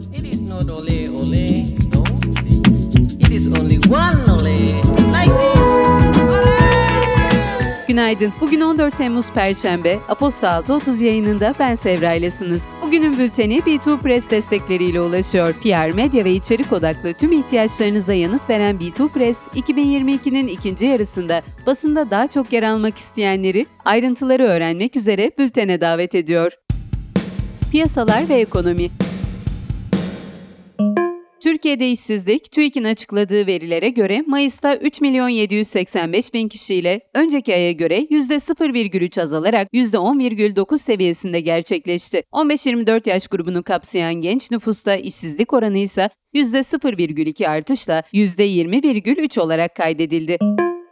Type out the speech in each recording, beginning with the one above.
It is not ole ole, no. İt is only one ole. Like this. Günaydın. Bugün 14 Temmuz Perşembe. Aposta 6.30 yayınında ben Sevra ilesiniz. Bugünün bülteni B2 Press destekleriyle ulaşıyor. PR, medya ve içerik odaklı tüm ihtiyaçlarınıza yanıt veren B2 Press, 2022'nin ikinci yarısında basında daha çok yer almak isteyenleri ayrıntıları öğrenmek üzere bültene davet ediyor. Piyasalar ve ekonomi Türkiye'de işsizlik, TÜİK'in açıkladığı verilere göre Mayıs'ta 3 milyon 785 bin kişiyle önceki aya göre %0,3 azalarak %10,9 seviyesinde gerçekleşti. 15-24 yaş grubunu kapsayan genç nüfusta işsizlik oranı ise %0,2 artışla %20,3 olarak kaydedildi.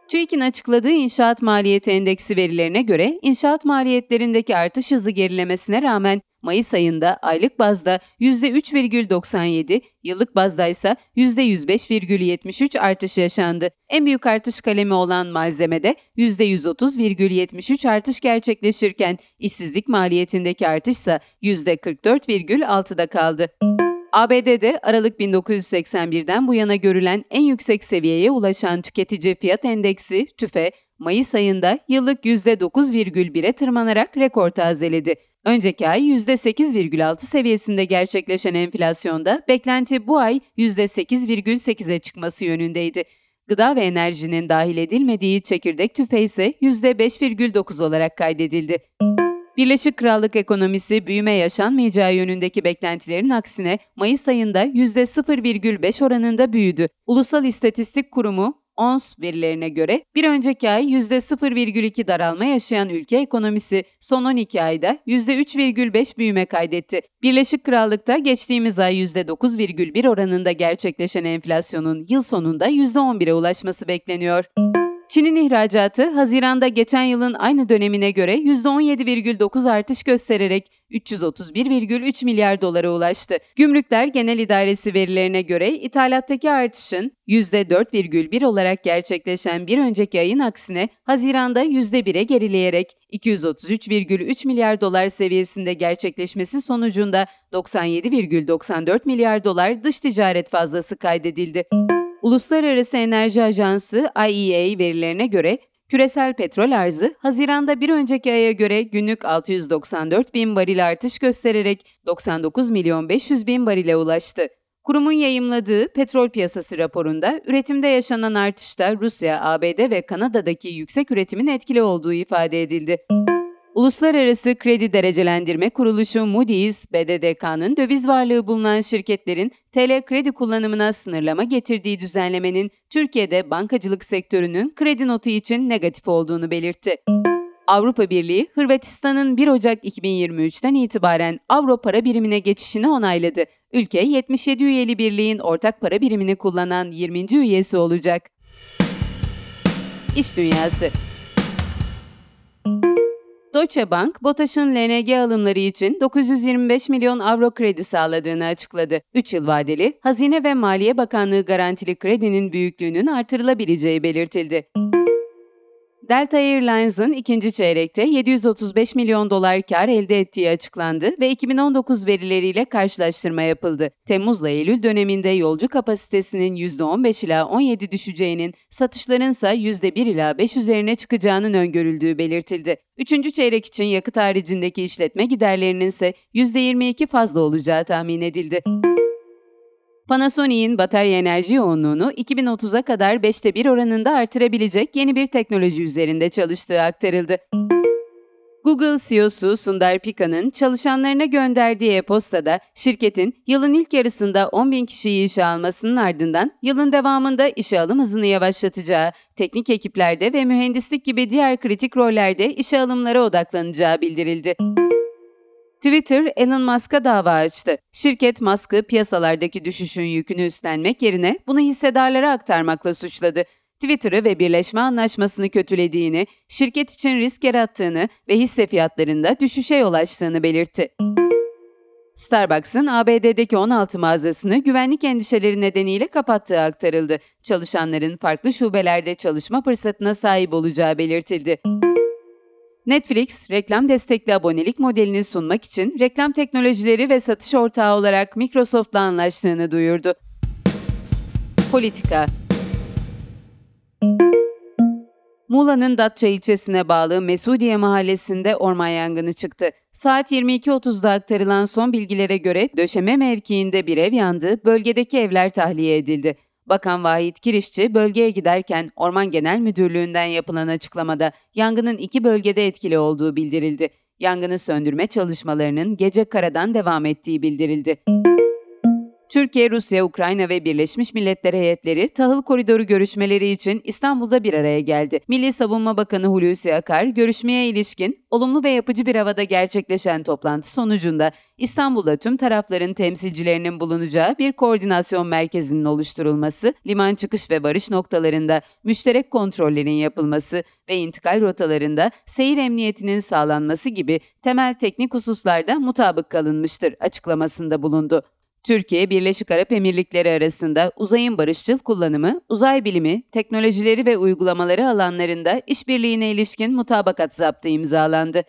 TÜİK'in açıkladığı inşaat maliyeti endeksi verilerine göre inşaat maliyetlerindeki artış hızı gerilemesine rağmen Mayıs ayında aylık bazda %3,97, yıllık bazda ise %105,73 artış yaşandı. En büyük artış kalemi olan malzemede %130,73 artış gerçekleşirken işsizlik maliyetindeki artış ise %44,6'da kaldı. ABD'de Aralık 1981'den bu yana görülen en yüksek seviyeye ulaşan tüketici fiyat endeksi TÜFE, Mayıs ayında yıllık %9,1'e tırmanarak rekor tazeledi. Önceki ay %8,6 seviyesinde gerçekleşen enflasyonda beklenti bu ay %8,8'e çıkması yönündeydi. Gıda ve enerjinin dahil edilmediği çekirdek tüfe ise %5,9 olarak kaydedildi. Birleşik Krallık ekonomisi büyüme yaşanmayacağı yönündeki beklentilerin aksine Mayıs ayında %0,5 oranında büyüdü. Ulusal İstatistik Kurumu ONS verilerine göre bir önceki ay %0,2 daralma yaşayan ülke ekonomisi son 12 ayda %3,5 büyüme kaydetti. Birleşik Krallık'ta geçtiğimiz ay %9,1 oranında gerçekleşen enflasyonun yıl sonunda %11'e ulaşması bekleniyor. Çin'in ihracatı Haziran'da geçen yılın aynı dönemine göre %17,9 artış göstererek 331,3 milyar dolara ulaştı. Gümrükler Genel İdaresi verilerine göre ithalattaki artışın %4,1 olarak gerçekleşen bir önceki ayın aksine Haziran'da %1'e gerileyerek 233,3 milyar dolar seviyesinde gerçekleşmesi sonucunda 97,94 milyar dolar dış ticaret fazlası kaydedildi. Uluslararası Enerji Ajansı IEA verilerine göre küresel petrol arzı Haziran'da bir önceki aya göre günlük 694 bin varil artış göstererek 99 milyon 500 bin varile ulaştı. Kurumun yayımladığı petrol piyasası raporunda üretimde yaşanan artışta Rusya, ABD ve Kanada'daki yüksek üretimin etkili olduğu ifade edildi. Uluslararası Kredi Derecelendirme Kuruluşu Moody's, BDDK'nın döviz varlığı bulunan şirketlerin TL kredi kullanımına sınırlama getirdiği düzenlemenin Türkiye'de bankacılık sektörünün kredi notu için negatif olduğunu belirtti. Avrupa Birliği, Hırvatistan'ın 1 Ocak 2023'ten itibaren Avro para birimine geçişini onayladı. Ülke 77 üyeli birliğin ortak para birimini kullanan 20. üyesi olacak. İş Dünyası Deutsche Bank, BOTAŞ'ın LNG alımları için 925 milyon avro kredi sağladığını açıkladı. 3 yıl vadeli, Hazine ve Maliye Bakanlığı garantili kredinin büyüklüğünün artırılabileceği belirtildi. Delta Airlines'ın ikinci çeyrekte 735 milyon dolar kar elde ettiği açıklandı ve 2019 verileriyle karşılaştırma yapıldı. Temmuzla Eylül döneminde yolcu kapasitesinin %15 ila 17 düşeceğinin, satışların ise %1 ila 5 üzerine çıkacağının öngörüldüğü belirtildi. Üçüncü çeyrek için yakıt haricindeki işletme giderlerinin ise %22 fazla olacağı tahmin edildi. Panasonic'in batarya enerji yoğunluğunu 2030'a kadar 5'te 1 oranında artırabilecek yeni bir teknoloji üzerinde çalıştığı aktarıldı. Google CEO'su Sundar Pichai'nin çalışanlarına gönderdiği e-postada şirketin yılın ilk yarısında 10 bin kişiyi işe almasının ardından yılın devamında işe alım hızını yavaşlatacağı, teknik ekiplerde ve mühendislik gibi diğer kritik rollerde işe alımlara odaklanacağı bildirildi. Twitter, Elon Musk'a dava açtı. Şirket Musk'ı piyasalardaki düşüşün yükünü üstlenmek yerine bunu hissedarlara aktarmakla suçladı. Twitter'ı ve birleşme anlaşmasını kötülediğini, şirket için risk yarattığını ve hisse fiyatlarında düşüşe yol açtığını belirtti. Starbucks'ın ABD'deki 16 mağazasını güvenlik endişeleri nedeniyle kapattığı aktarıldı. Çalışanların farklı şubelerde çalışma fırsatına sahip olacağı belirtildi. Netflix, reklam destekli abonelik modelini sunmak için reklam teknolojileri ve satış ortağı olarak Microsoft'la anlaştığını duyurdu. Politika Muğla'nın Datça ilçesine bağlı Mesudiye mahallesinde orman yangını çıktı. Saat 22.30'da aktarılan son bilgilere göre döşeme mevkiinde bir ev yandı, bölgedeki evler tahliye edildi. Bakan Vahit Kirişçi bölgeye giderken Orman Genel Müdürlüğü'nden yapılan açıklamada yangının iki bölgede etkili olduğu bildirildi. Yangını söndürme çalışmalarının gece karadan devam ettiği bildirildi. Türkiye, Rusya, Ukrayna ve Birleşmiş Milletler heyetleri tahıl koridoru görüşmeleri için İstanbul'da bir araya geldi. Milli Savunma Bakanı Hulusi Akar, görüşmeye ilişkin olumlu ve yapıcı bir havada gerçekleşen toplantı sonucunda İstanbul'da tüm tarafların temsilcilerinin bulunacağı bir koordinasyon merkezinin oluşturulması, liman çıkış ve varış noktalarında müşterek kontrollerin yapılması ve intikal rotalarında seyir emniyetinin sağlanması gibi temel teknik hususlarda mutabık kalınmıştır açıklamasında bulundu. Türkiye, Birleşik Arap Emirlikleri arasında uzayın barışçıl kullanımı, uzay bilimi, teknolojileri ve uygulamaları alanlarında işbirliğine ilişkin mutabakat zaptı imzalandı.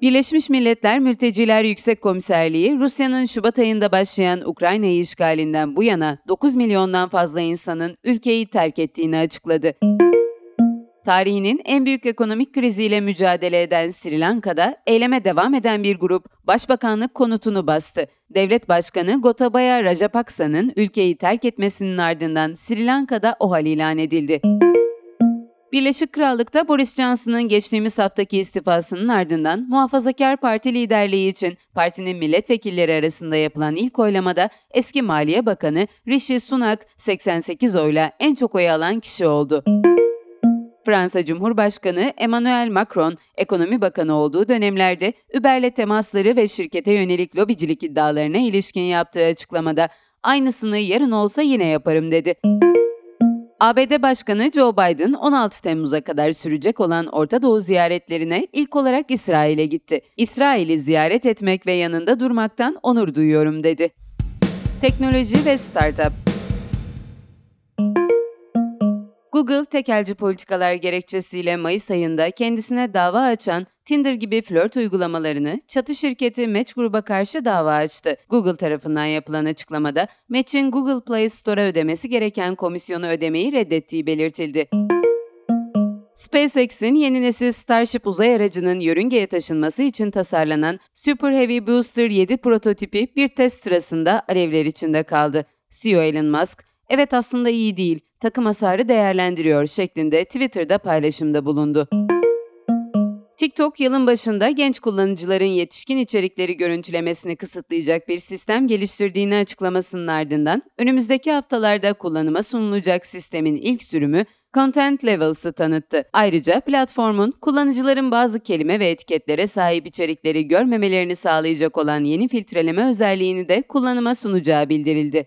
Birleşmiş Milletler Mülteciler Yüksek Komiserliği, Rusya'nın Şubat ayında başlayan Ukrayna'yı işgalinden bu yana 9 milyondan fazla insanın ülkeyi terk ettiğini açıkladı. Tarihinin en büyük ekonomik kriziyle mücadele eden Sri Lanka'da eyleme devam eden bir grup başbakanlık konutunu bastı. Devlet Başkanı Gotabaya Rajapaksa'nın ülkeyi terk etmesinin ardından Sri Lanka'da OHAL ilan edildi. Birleşik Krallık'ta Boris Johnson'ın geçtiğimiz haftaki istifasının ardından Muhafazakar Parti liderliği için partinin milletvekilleri arasında yapılan ilk oylamada eski Maliye Bakanı Rishi Sunak 88 oyla en çok oy alan kişi oldu. Fransa Cumhurbaşkanı Emmanuel Macron, ekonomi bakanı olduğu dönemlerde Uber'le temasları ve şirkete yönelik lobicilik iddialarına ilişkin yaptığı açıklamada aynısını yarın olsa yine yaparım dedi. ABD Başkanı Joe Biden 16 Temmuz'a kadar sürecek olan Orta Doğu ziyaretlerine ilk olarak İsrail'e gitti. İsrail'i ziyaret etmek ve yanında durmaktan onur duyuyorum dedi. Teknoloji ve Startup Google tekelci politikalar gerekçesiyle Mayıs ayında kendisine dava açan Tinder gibi flört uygulamalarını çatı şirketi Match Group'a karşı dava açtı. Google tarafından yapılan açıklamada Match'in Google Play Store'a ödemesi gereken komisyonu ödemeyi reddettiği belirtildi. SpaceX'in yeni nesil Starship uzay aracının yörüngeye taşınması için tasarlanan Super Heavy Booster 7 prototipi bir test sırasında alevler içinde kaldı. CEO Elon Musk, evet aslında iyi değil, takım hasarı değerlendiriyor şeklinde Twitter'da paylaşımda bulundu. TikTok yılın başında genç kullanıcıların yetişkin içerikleri görüntülemesini kısıtlayacak bir sistem geliştirdiğini açıklamasının ardından önümüzdeki haftalarda kullanıma sunulacak sistemin ilk sürümü Content Levels'ı tanıttı. Ayrıca platformun kullanıcıların bazı kelime ve etiketlere sahip içerikleri görmemelerini sağlayacak olan yeni filtreleme özelliğini de kullanıma sunacağı bildirildi.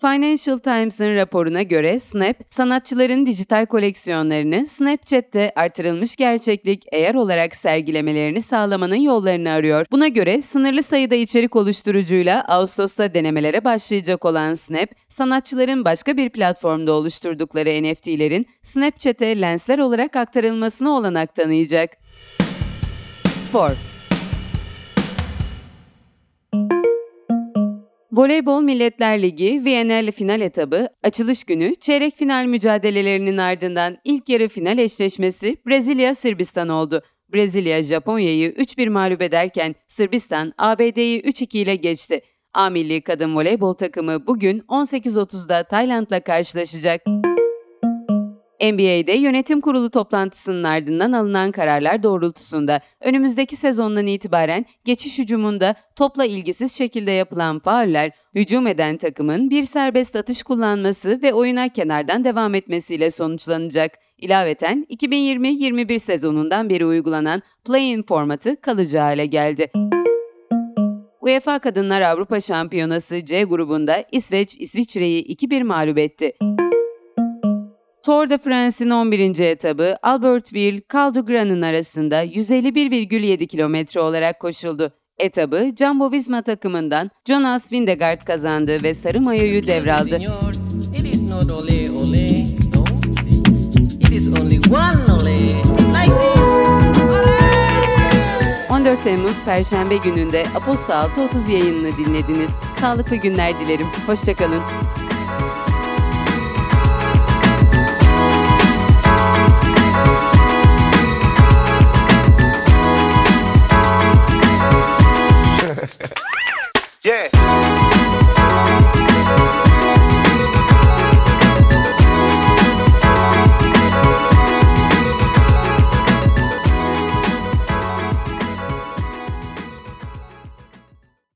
Financial Times'ın raporuna göre Snap, sanatçıların dijital koleksiyonlarını Snapchat'te artırılmış gerçeklik eğer olarak sergilemelerini sağlamanın yollarını arıyor. Buna göre sınırlı sayıda içerik oluşturucuyla Ağustos'ta denemelere başlayacak olan Snap, sanatçıların başka bir platformda oluşturdukları NFT'lerin Snapchat'e lensler olarak aktarılmasına olanak tanıyacak. Spor Voleybol Milletler Ligi VNL final etabı açılış günü çeyrek final mücadelelerinin ardından ilk yarı final eşleşmesi Brezilya-Sırbistan oldu. Brezilya Japonya'yı 3-1 mağlup ederken Sırbistan ABD'yi 3-2 ile geçti. A milli kadın voleybol takımı bugün 18.30'da Tayland'la karşılaşacak. NBA'de yönetim kurulu toplantısının ardından alınan kararlar doğrultusunda önümüzdeki sezondan itibaren geçiş hücumunda topla ilgisiz şekilde yapılan fauller, hücum eden takımın bir serbest atış kullanması ve oyuna kenardan devam etmesiyle sonuçlanacak. İlaveten 2020-21 sezonundan beri uygulanan play-in formatı kalıcı hale geldi. UEFA Kadınlar Avrupa Şampiyonası C grubunda İsveç İsviçre'yi 2-1 mağlup etti. Tour de France'in 11. etabı Albertville Cal arasında 151,7 kilometre olarak koşuldu. Etabı Jumbo Visma takımından Jonas Vingegaard kazandı ve sarı mayoyu devraldı. It is only one ole, like this. 14 Temmuz Perşembe gününde Aposta 6.30 yayınını dinlediniz. Sağlıklı günler dilerim. Hoşçakalın.